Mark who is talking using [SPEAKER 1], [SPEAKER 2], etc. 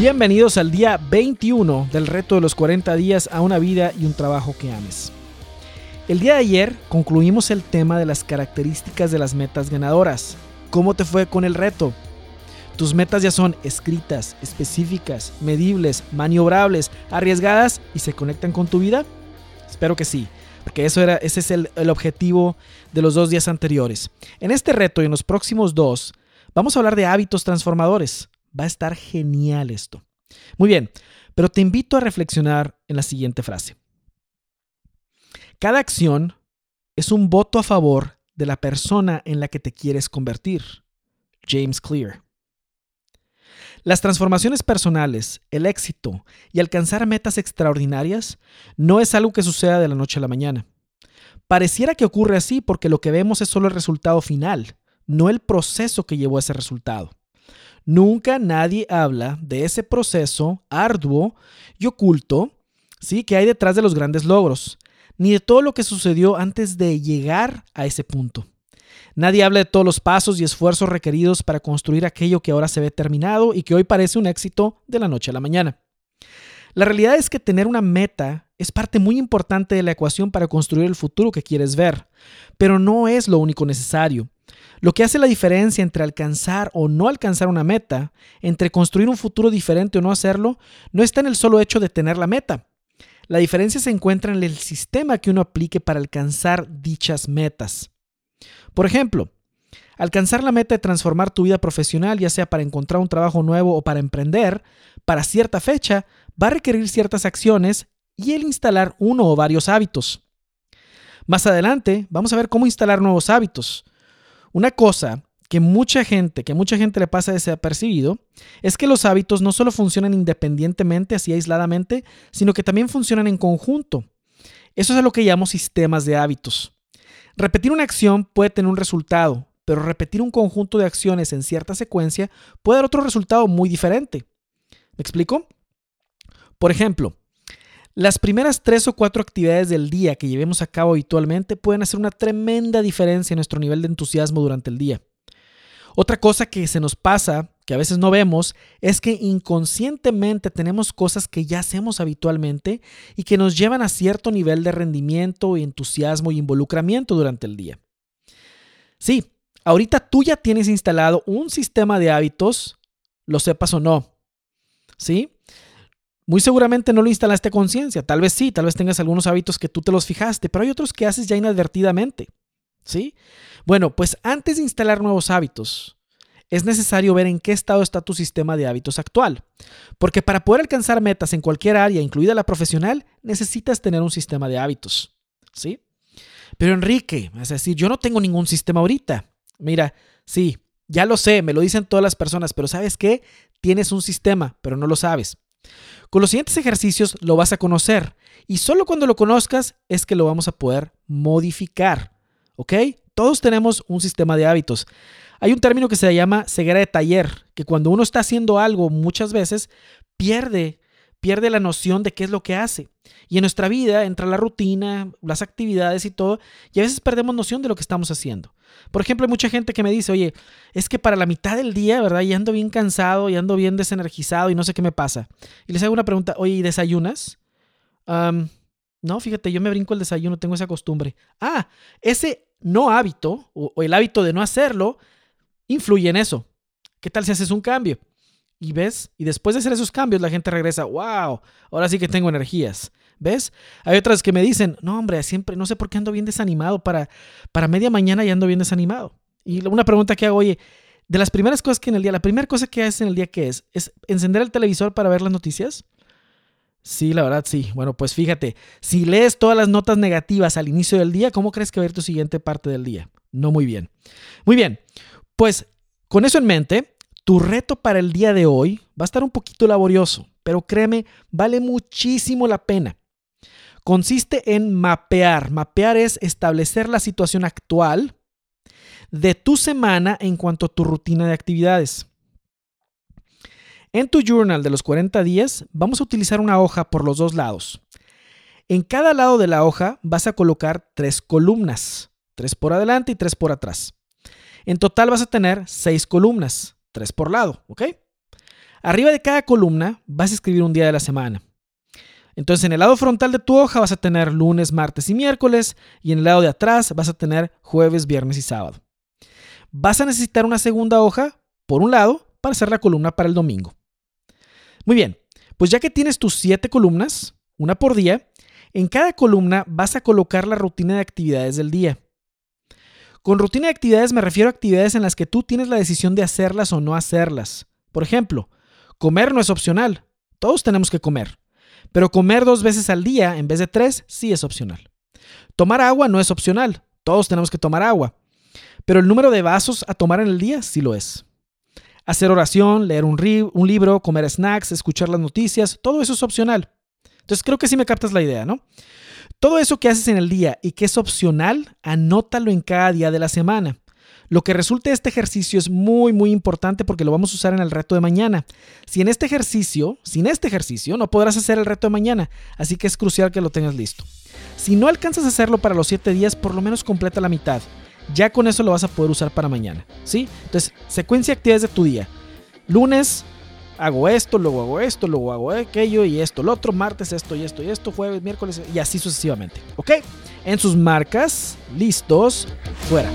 [SPEAKER 1] Bienvenidos al día 21 del reto de los 40 días a una vida y un trabajo que ames. El día de ayer concluimos el tema de las características de las metas ganadoras. ¿Cómo te fue con el reto? ¿Tus metas ya son escritas, específicas, medibles, maniobrables, arriesgadas y se conectan con tu vida? Espero que sí, porque eso era, ese es el, el objetivo de los dos días anteriores. En este reto y en los próximos dos, vamos a hablar de hábitos transformadores. Va a estar genial esto. Muy bien, pero te invito a reflexionar en la siguiente frase. Cada acción es un voto a favor de la persona en la que te quieres convertir. James Clear. Las transformaciones personales, el éxito y alcanzar metas extraordinarias no es algo que suceda de la noche a la mañana. Pareciera que ocurre así porque lo que vemos es solo el resultado final, no el proceso que llevó a ese resultado. Nunca nadie habla de ese proceso arduo y oculto ¿sí? que hay detrás de los grandes logros, ni de todo lo que sucedió antes de llegar a ese punto. Nadie habla de todos los pasos y esfuerzos requeridos para construir aquello que ahora se ve terminado y que hoy parece un éxito de la noche a la mañana. La realidad es que tener una meta es parte muy importante de la ecuación para construir el futuro que quieres ver, pero no es lo único necesario. Lo que hace la diferencia entre alcanzar o no alcanzar una meta, entre construir un futuro diferente o no hacerlo, no está en el solo hecho de tener la meta. La diferencia se encuentra en el sistema que uno aplique para alcanzar dichas metas. Por ejemplo, alcanzar la meta de transformar tu vida profesional, ya sea para encontrar un trabajo nuevo o para emprender, para cierta fecha, va a requerir ciertas acciones y el instalar uno o varios hábitos. Más adelante vamos a ver cómo instalar nuevos hábitos. Una cosa que mucha gente, que mucha gente le pasa desapercibido, es que los hábitos no solo funcionan independientemente, así aisladamente, sino que también funcionan en conjunto. Eso es lo que llamamos sistemas de hábitos. Repetir una acción puede tener un resultado, pero repetir un conjunto de acciones en cierta secuencia puede dar otro resultado muy diferente. ¿Me explico? Por ejemplo, las primeras tres o cuatro actividades del día que llevemos a cabo habitualmente pueden hacer una tremenda diferencia en nuestro nivel de entusiasmo durante el día. Otra cosa que se nos pasa, que a veces no vemos, es que inconscientemente tenemos cosas que ya hacemos habitualmente y que nos llevan a cierto nivel de rendimiento, entusiasmo y involucramiento durante el día. Sí, ahorita tú ya tienes instalado un sistema de hábitos, lo sepas o no. ¿Sí? Muy seguramente no lo instalaste conciencia, tal vez sí, tal vez tengas algunos hábitos que tú te los fijaste, pero hay otros que haces ya inadvertidamente. ¿Sí? Bueno, pues antes de instalar nuevos hábitos, es necesario ver en qué estado está tu sistema de hábitos actual. Porque para poder alcanzar metas en cualquier área, incluida la profesional, necesitas tener un sistema de hábitos. ¿Sí? Pero Enrique, es decir, yo no tengo ningún sistema ahorita. Mira, sí, ya lo sé, me lo dicen todas las personas, pero ¿sabes qué? Tienes un sistema, pero no lo sabes. Con los siguientes ejercicios lo vas a conocer y solo cuando lo conozcas es que lo vamos a poder modificar. ¿Ok? Todos tenemos un sistema de hábitos. Hay un término que se llama ceguera de taller, que cuando uno está haciendo algo muchas veces pierde pierde la noción de qué es lo que hace. Y en nuestra vida entra la rutina, las actividades y todo, y a veces perdemos noción de lo que estamos haciendo. Por ejemplo, hay mucha gente que me dice, oye, es que para la mitad del día, ¿verdad? Y ando bien cansado, y ando bien desenergizado y no sé qué me pasa. Y les hago una pregunta, oye, ¿y desayunas? no, fíjate, yo me brinco el desayuno, tengo esa costumbre. Ah, ese no hábito, o el hábito de no hacerlo, influye en eso. ¿Qué tal si haces un cambio? Y ves, y después de hacer esos cambios, la gente regresa, wow, ahora sí que tengo energías. ¿Ves? Hay otras que me dicen, no, hombre, siempre, no sé por qué ando bien desanimado, para, para media mañana ya ando bien desanimado. Y una pregunta que hago, oye, de las primeras cosas que en el día, la primera cosa que haces en el día, ¿qué es? ¿Es encender el televisor para ver las noticias? Sí, la verdad, sí. Bueno, pues fíjate, si lees todas las notas negativas al inicio del día, ¿cómo crees que va a ir tu siguiente parte del día? No muy bien. Muy bien, pues con eso en mente, tu reto para el día de hoy va a estar un poquito laborioso, pero créeme, vale muchísimo la pena. Consiste en mapear. Mapear es establecer la situación actual de tu semana en cuanto a tu rutina de actividades. En tu journal de los 40 días vamos a utilizar una hoja por los dos lados. En cada lado de la hoja vas a colocar tres columnas, tres por adelante y tres por atrás. En total vas a tener seis columnas tres por lado, ¿ok? Arriba de cada columna vas a escribir un día de la semana. Entonces en el lado frontal de tu hoja vas a tener lunes, martes y miércoles y en el lado de atrás vas a tener jueves, viernes y sábado. Vas a necesitar una segunda hoja, por un lado, para hacer la columna para el domingo. Muy bien, pues ya que tienes tus siete columnas, una por día, en cada columna vas a colocar la rutina de actividades del día. Con rutina de actividades me refiero a actividades en las que tú tienes la decisión de hacerlas o no hacerlas. Por ejemplo, comer no es opcional. Todos tenemos que comer. Pero comer dos veces al día en vez de tres sí es opcional. Tomar agua no es opcional. Todos tenemos que tomar agua. Pero el número de vasos a tomar en el día sí lo es. Hacer oración, leer un, un libro, comer snacks, escuchar las noticias, todo eso es opcional. Entonces creo que sí me captas la idea, ¿no? Todo eso que haces en el día y que es opcional, anótalo en cada día de la semana. Lo que resulte de este ejercicio es muy, muy importante porque lo vamos a usar en el reto de mañana. Si en este ejercicio, sin este ejercicio, no podrás hacer el reto de mañana, así que es crucial que lo tengas listo. Si no alcanzas a hacerlo para los 7 días, por lo menos completa la mitad. Ya con eso lo vas a poder usar para mañana, ¿sí? Entonces, secuencia de actividades de tu día. Lunes, hago esto, luego hago esto, luego hago aquello y esto, lo otro, martes esto y esto y esto, jueves, miércoles y así sucesivamente, ¿ok? En sus marcas, listos, fuera.